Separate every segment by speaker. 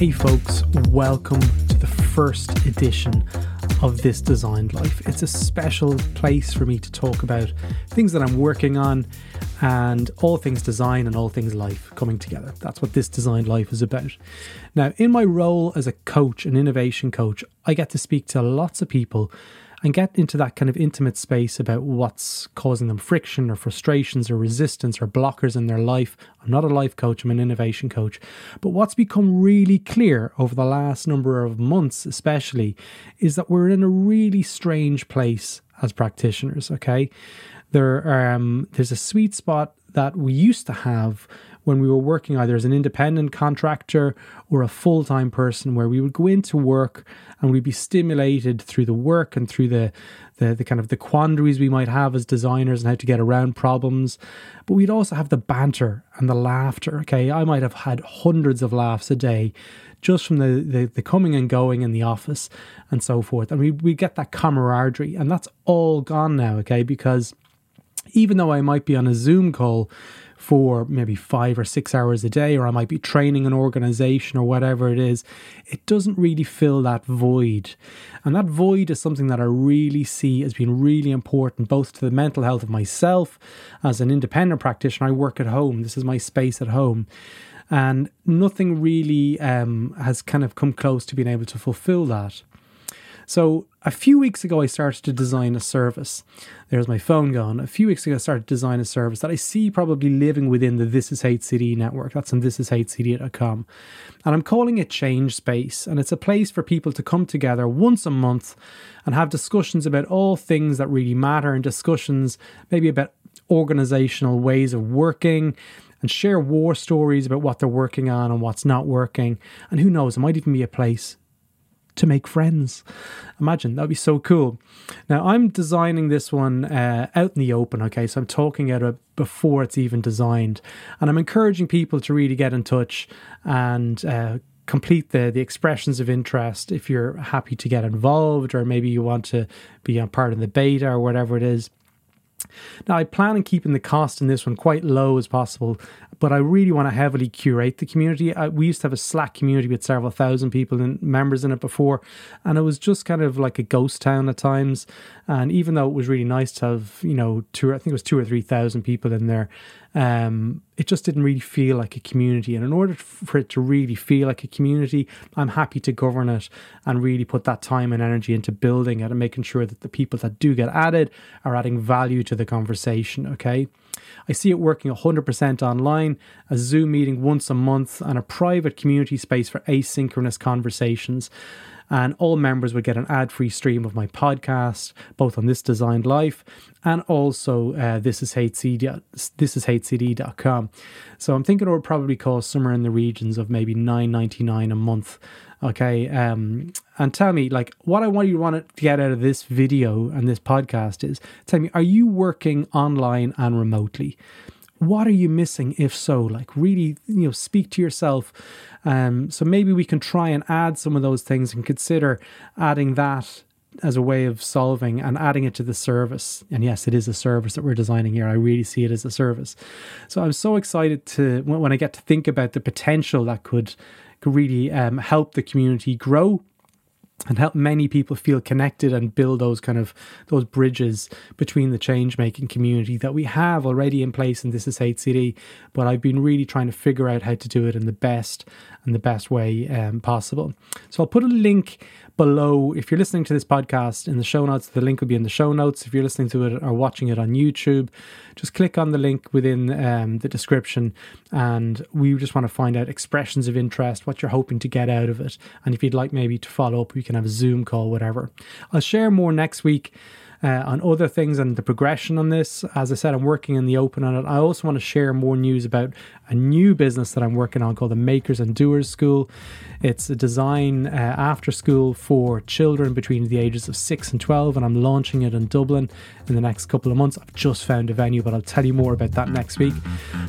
Speaker 1: Hey, folks, welcome to the first edition of This Designed Life. It's a special place for me to talk about things that I'm working on and all things design and all things life coming together. That's what This Designed Life is about. Now, in my role as a coach, an innovation coach, I get to speak to lots of people and get into that kind of intimate space about what's causing them friction or frustrations or resistance or blockers in their life. I'm not a life coach, I'm an innovation coach. But what's become really clear over the last number of months, especially, is that we're in a really strange place as practitioners, okay? There um, there's a sweet spot that we used to have when we were working either as an independent contractor or a full time person, where we would go into work and we'd be stimulated through the work and through the, the, the kind of the quandaries we might have as designers and how to get around problems. But we'd also have the banter and the laughter. Okay, I might have had hundreds of laughs a day just from the, the, the, coming and going in the office and so forth. And we, we get that camaraderie, and that's all gone now, okay? Because even though I might be on a Zoom call for maybe five or six hours a day, or I might be training an organization or whatever it is, it doesn't really fill that void. And that void is something that I really see as being really important, both to the mental health of myself as an independent practitioner. I work at home, this is my space at home. And nothing really um, has kind of come close to being able to fulfill that. So a few weeks ago, I started to design a service. There's my phone gone. A few weeks ago, I started to design a service that I see probably living within the This Is HCD network. That's on thisishcd.com. And I'm calling it ChangeSpace. And it's a place for people to come together once a month and have discussions about all things that really matter and discussions maybe about organizational ways of working and share war stories about what they're working on and what's not working. And who knows, it might even be a place to make friends. Imagine that'd be so cool. Now I'm designing this one uh, out in the open. Okay, so I'm talking about it before it's even designed, and I'm encouraging people to really get in touch and. Uh, complete the the expressions of interest if you're happy to get involved or maybe you want to be a part of the beta or whatever it is now, I plan on keeping the cost in this one quite low as possible, but I really want to heavily curate the community. I, we used to have a Slack community with several thousand people and members in it before, and it was just kind of like a ghost town at times. And even though it was really nice to have, you know, two, I think it was two or three thousand people in there, um, it just didn't really feel like a community. And in order for it to really feel like a community, I'm happy to govern it and really put that time and energy into building it and making sure that the people that do get added are adding value to the conversation. Okay. I see it working 100% online, a Zoom meeting once a month, and a private community space for asynchronous conversations and all members would get an ad-free stream of my podcast, both on This Designed Life and also uh, this is HCD, this is HCD.com. So I'm thinking it would probably cost somewhere in the regions of maybe nine ninety nine a month. Okay, um, and tell me, like, what I want you to want to get out of this video and this podcast is, tell me, are you working online and remotely? What are you missing if so like really you know speak to yourself um, so maybe we can try and add some of those things and consider adding that as a way of solving and adding it to the service. And yes, it is a service that we're designing here. I really see it as a service. So I'm so excited to when I get to think about the potential that could, could really um, help the community grow and help many people feel connected and build those kind of those bridges between the change making community that we have already in place in this is HCD. But I've been really trying to figure out how to do it in the best and the best way um, possible. So I'll put a link below. If you're listening to this podcast in the show notes the link will be in the show notes. If you're listening to it or watching it on YouTube just click on the link within um, the description and we just want to find out expressions of interest what you're hoping to get out of it and if you'd like maybe to follow up we can have a Zoom call, whatever. I'll share more next week. Uh, on other things and the progression on this. As I said, I'm working in the open on it. I also want to share more news about a new business that I'm working on called the Makers and Doers School. It's a design uh, after school for children between the ages of 6 and 12, and I'm launching it in Dublin in the next couple of months. I've just found a venue, but I'll tell you more about that next week.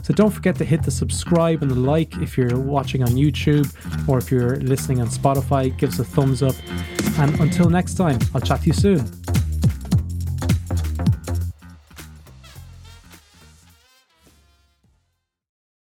Speaker 1: So don't forget to hit the subscribe and the like if you're watching on YouTube or if you're listening on Spotify. Give us a thumbs up. And until next time, I'll chat to you soon.